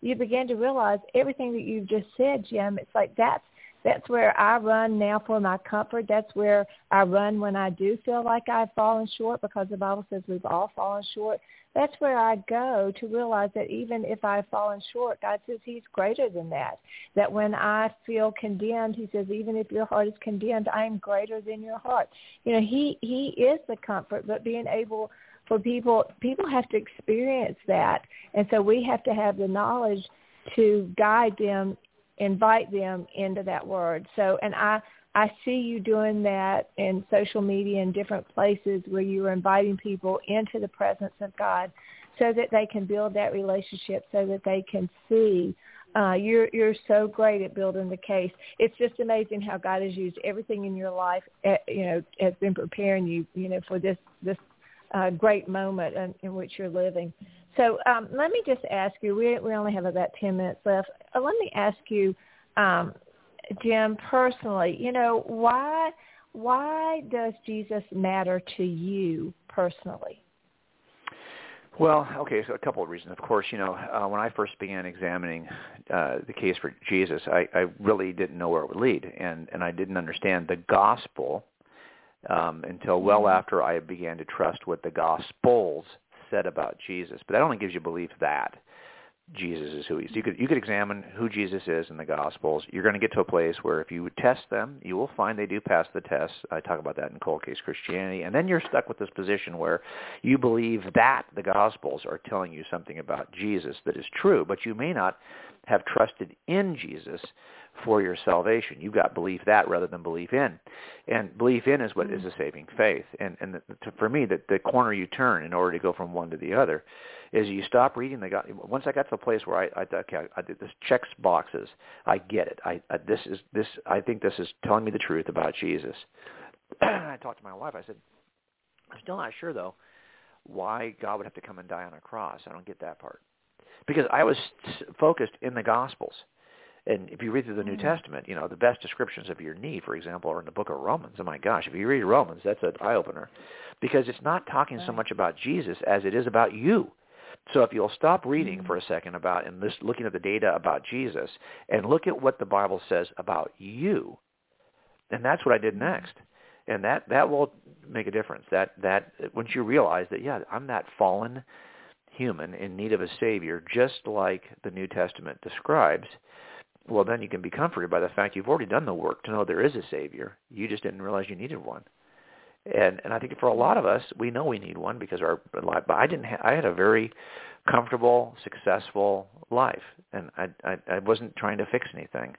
you begin to realize everything that you've just said, Jim. It's like that's that's where I run now for my comfort. That's where I run when I do feel like I've fallen short because the Bible says we've all fallen short. That's where I go to realize that even if I've fallen short, God says he's greater than that. That when I feel condemned, he says, even if your heart is condemned, I am greater than your heart. You know, he, he is the comfort, but being able for people, people have to experience that. And so we have to have the knowledge to guide them invite them into that word. So, and I, I see you doing that in social media and different places where you are inviting people into the presence of God so that they can build that relationship so that they can see uh, you're you're so great at building the case. It's just amazing how God has used everything in your life. Uh, you know, has been preparing you. You know, for this this uh, great moment in, in which you're living. So um, let me just ask you. We we only have about ten minutes left. Uh, let me ask you, um, Jim, personally. You know why why does Jesus matter to you personally? Well, okay, so a couple of reasons. Of course, you know, uh, when I first began examining uh, the case for Jesus, I, I really didn't know where it would lead, and and I didn't understand the gospel um, until well mm-hmm. after I began to trust what the gospels said about Jesus, but that only gives you belief that Jesus is who he is. You could you could examine who Jesus is in the Gospels. You're going to get to a place where if you test them, you will find they do pass the test. I talk about that in Cold Case Christianity, and then you're stuck with this position where you believe that the Gospels are telling you something about Jesus that is true, but you may not have trusted in Jesus for your salvation. You've got belief that rather than belief in. And belief in is what mm-hmm. is a saving faith. And and the, to, for me, the, the corner you turn in order to go from one to the other is you stop reading the God. Once I got to the place where I, I okay, I, I did this checks boxes. I get it. I, I this is this. I think this is telling me the truth about Jesus. <clears throat> I talked to my wife. I said, I'm still not sure though why God would have to come and die on a cross. I don't get that part because I was focused in the Gospels. And if you read through the New mm-hmm. Testament, you know, the best descriptions of your need, for example, are in the book of Romans. Oh my gosh, if you read Romans, that's an eye-opener. Because it's not talking so much about Jesus as it is about you. So if you'll stop reading mm-hmm. for a second about and this, looking at the data about Jesus and look at what the Bible says about you, And that's what I did next. And that that will make a difference. That that once you realize that yeah, I'm that fallen human in need of a savior just like the New Testament describes, well then you can be comforted by the fact you've already done the work to know there is a savior. You just didn't realize you needed one. And and I think for a lot of us, we know we need one because our life. But I didn't. Ha- I had a very comfortable, successful life, and I, I I wasn't trying to fix anything.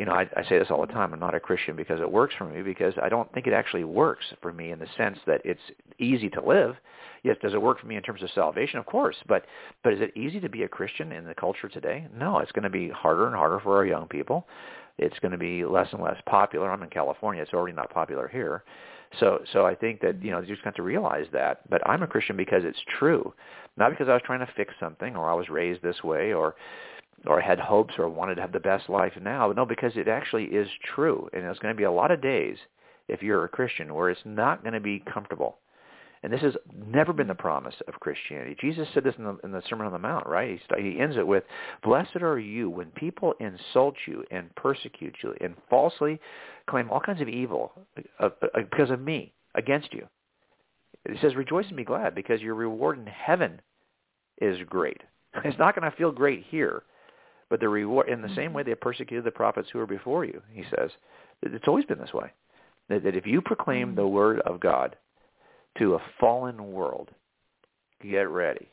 You know, I, I say this all the time. I'm not a Christian because it works for me, because I don't think it actually works for me in the sense that it's easy to live. Yes, does it work for me in terms of salvation? Of course, but but is it easy to be a Christian in the culture today? No, it's going to be harder and harder for our young people. It's going to be less and less popular. I'm in California; it's already not popular here. So so I think that you know you just got to realize that. But I'm a Christian because it's true, not because I was trying to fix something or I was raised this way or or had hopes or wanted to have the best life now. No, because it actually is true, and there's going to be a lot of days if you're a Christian where it's not going to be comfortable. And this has never been the promise of Christianity. Jesus said this in the, in the Sermon on the Mount, right? He, he ends it with, Blessed are you when people insult you and persecute you and falsely claim all kinds of evil uh, uh, because of me, against you. He says, Rejoice and be glad because your reward in heaven is great. <laughs> It's not going to feel great here, but the reward, in the mm-hmm. same way they persecuted the prophets who were before you, he says, it's always been this way. That, that if you proclaim mm-hmm. the word of God, to a fallen world, get ready.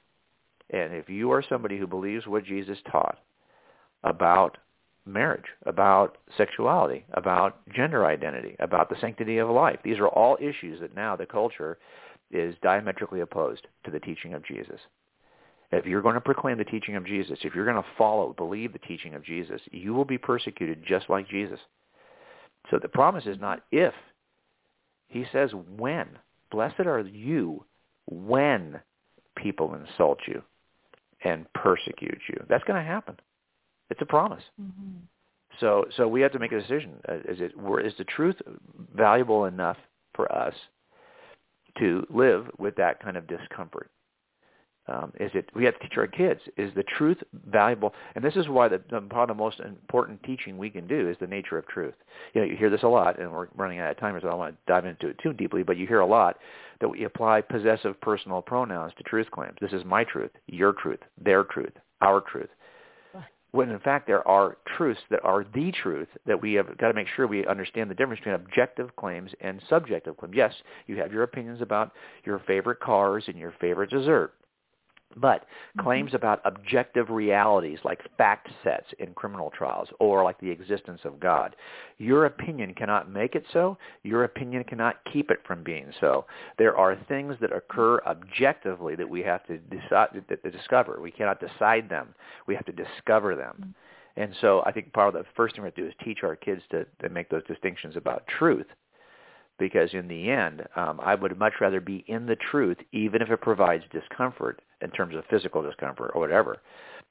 And if you are somebody who believes what Jesus taught about marriage, about sexuality, about gender identity, about the sanctity of life, these are all issues that now the culture is diametrically opposed to the teaching of Jesus. If you're going to proclaim the teaching of Jesus, if you're going to follow, believe the teaching of Jesus, you will be persecuted just like Jesus. So the promise is not if. He says when. Blessed are you when people insult you and persecute you. That's going to happen. It's a promise. Mm-hmm. So, so we have to make a decision. Uh, is it is the truth valuable enough for us to live with that kind of discomfort? Um, is it we have to teach our kids is the truth valuable and this is why the, the probably the most important teaching we can do is the nature of truth you know you hear this a lot and we're running out of time so i don't want to dive into it too deeply but you hear a lot that we apply possessive personal pronouns to truth claims this is my truth your truth their truth our truth when in fact there are truths that are the truth that we have got to make sure we understand the difference between objective claims and subjective claims. Yes, you have your opinions about your favorite cars and your favorite dessert. But mm-hmm. claims about objective realities like fact sets in criminal trials or like the existence of God, your opinion cannot make it so. Your opinion cannot keep it from being so. There are things that occur objectively that we have to, decide, to discover. We cannot decide them. We have to discover them. Mm-hmm. And so I think part of the first thing we have to do is teach our kids to, to make those distinctions about truth because in the end, um, I would much rather be in the truth, even if it provides discomfort in terms of physical discomfort or whatever.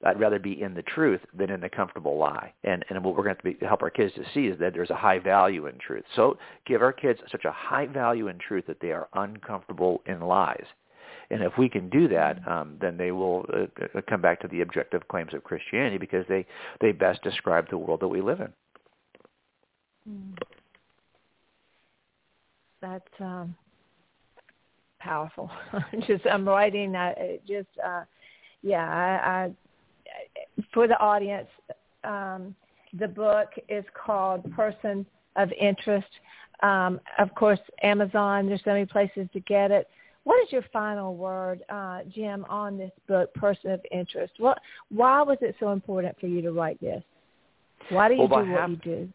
I'd rather be in the truth than in the comfortable lie. And and what we're going to, have to be, help our kids to see is that there's a high value in truth. So give our kids such a high value in truth that they are uncomfortable in lies. And if we can do that, um, then they will uh, come back to the objective claims of Christianity because they, they best describe the world that we live in. Mm that's um, powerful. <laughs> just I'm writing that. Just uh, yeah, I, I for the audience, um, the book is called Person of Interest. Um, of course, Amazon. There's so many places to get it. What is your final word, uh, Jim, on this book, Person of Interest? What? Why was it so important for you to write this? Why do you well, do what you do?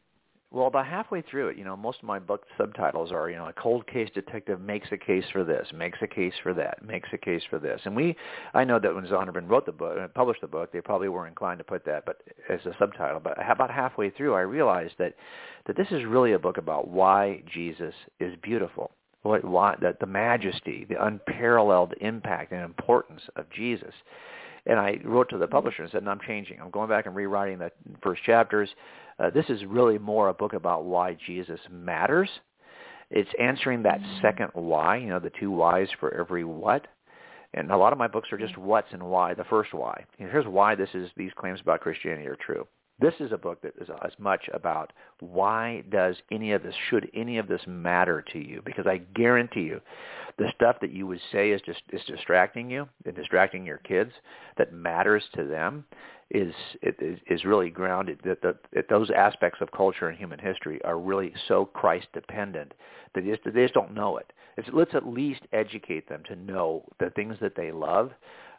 Well, about halfway through it, you know, most of my book subtitles are, you know, a cold case detective makes a case for this, makes a case for that, makes a case for this. And we, I know that when Zondervan wrote the book, uh, published the book, they probably were inclined to put that, but as a subtitle. But about halfway through, I realized that that this is really a book about why Jesus is beautiful, what, why that the majesty, the unparalleled impact and importance of Jesus. And I wrote to the publisher and said, no, I'm changing. I'm going back and rewriting the first chapters. Uh, this is really more a book about why Jesus matters. It's answering that mm-hmm. second why, you know, the two whys for every what. And a lot of my books are just what's and why, the first why. here's why this is these claims about Christianity are true. This is a book that is as much about why does any of this, should any of this matter to you? Because I guarantee you, the stuff that you would say is just is distracting you and distracting your kids that matters to them is is, is really grounded that, the, that those aspects of culture and human history are really so Christ dependent that they just, they just don't know it. It's, let's at least educate them to know the things that they love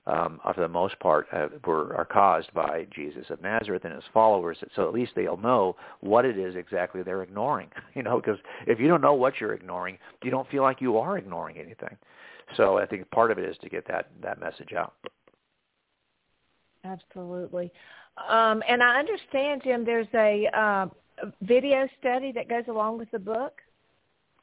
um, for the most part, uh, were are caused by Jesus of Nazareth and his followers. So at least they'll know what it is exactly they're ignoring. <laughs> You know, because if you don't know what you're ignoring, you don't feel like you are ignoring anything. So I think part of it is to get that that message out. Absolutely. Um, and I understand, Jim, there's a uh, video study that goes along with the book.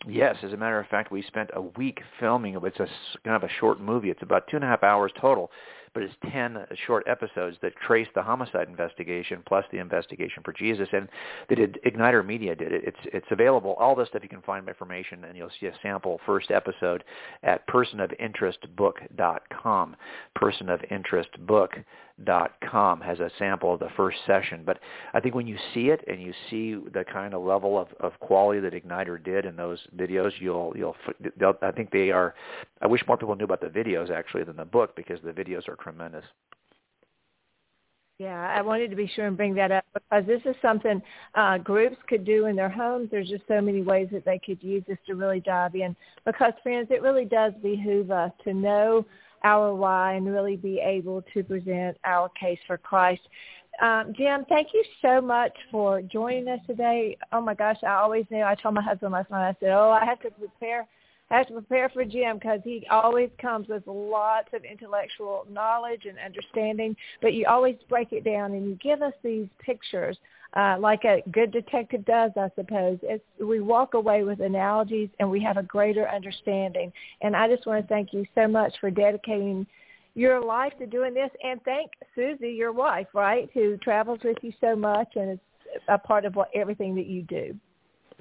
Yes, as a matter of fact, we spent a week filming. It's a kind of a short movie. It's about two and a half hours total, but it's ten short episodes that trace the homicide investigation plus the investigation for Jesus. And they did Igniter Media did it. It's it's available. All this stuff you can find information, and you'll see a sample first episode at personofinterestbook.com. Personofinterestbook.com dot com has a sample of the first session. But I think when you see it and you see the kind of level of, of quality that Igniter did in those videos, you'll you'll I think they are. I wish more people knew about the videos actually than the book because the videos are tremendous. Yeah, I wanted to be sure and bring that up because this is something uh, groups could do in their homes. There's just so many ways that they could use this to really dive in. Because friends, it really does behoove us to know our why and really be able to present our case for Christ. Um, Jim, thank you so much for joining us today. Oh my gosh, I always knew. I told my husband last night. I said, "Oh, I have to prepare. Have to prepare for Jim because he always comes with lots of intellectual knowledge and understanding. But you always break it down and you give us these pictures uh, like a good detective does, I suppose. It's, we walk away with analogies and we have a greater understanding. And I just want to thank you so much for dedicating your life to doing this, and thank Susie, your wife, right, who travels with you so much and is a part of what everything that you do.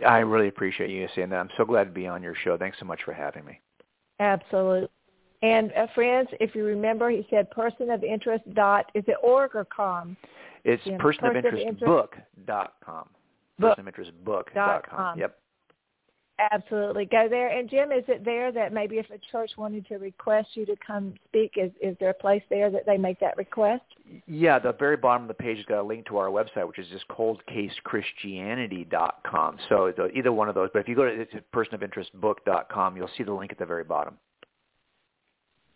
I really appreciate you saying that. I'm so glad to be on your show. Thanks so much for having me. Absolutely. And uh, friends, if you remember, he said person of interest dot is it org or com? It's person of interest book dot yeah. personofinterestbook.com. Personofinterestbook.com. Yep. Absolutely. Go there. And Jim, is it there that maybe if a church wanted to request you to come speak, is, is there a place there that they make that request? Yeah, the very bottom of the page has got a link to our website, which is just coldcasechristianity.com. So either one of those. But if you go to personofinterestbook.com, you'll see the link at the very bottom.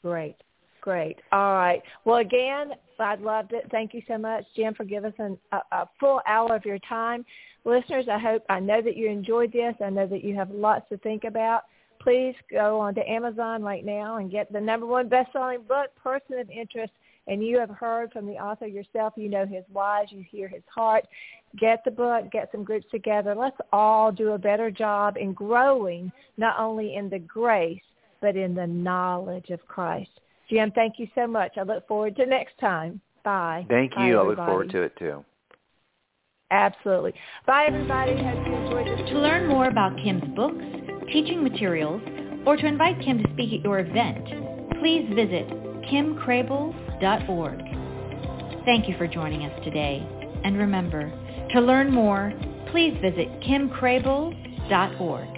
Great. Great. All right. Well, again, I loved it. Thank you so much, Jim, for giving us an, a, a full hour of your time. Listeners, I hope, I know that you enjoyed this. I know that you have lots to think about. Please go on to Amazon right now and get the number one best-selling book, Person of Interest. And you have heard from the author yourself. You know his whys. You hear his heart. Get the book. Get some groups together. Let's all do a better job in growing, not only in the grace, but in the knowledge of Christ. Jim, thank you so much. I look forward to next time. Bye. Thank you. Everybody. I look forward to it too. Absolutely. Bye, everybody. Hope you enjoyed this. To learn more about Kim's books, teaching materials, or to invite Kim to speak at your event, please visit kimcrabill.org. Thank you for joining us today. And remember, to learn more, please visit kimcrabill.org.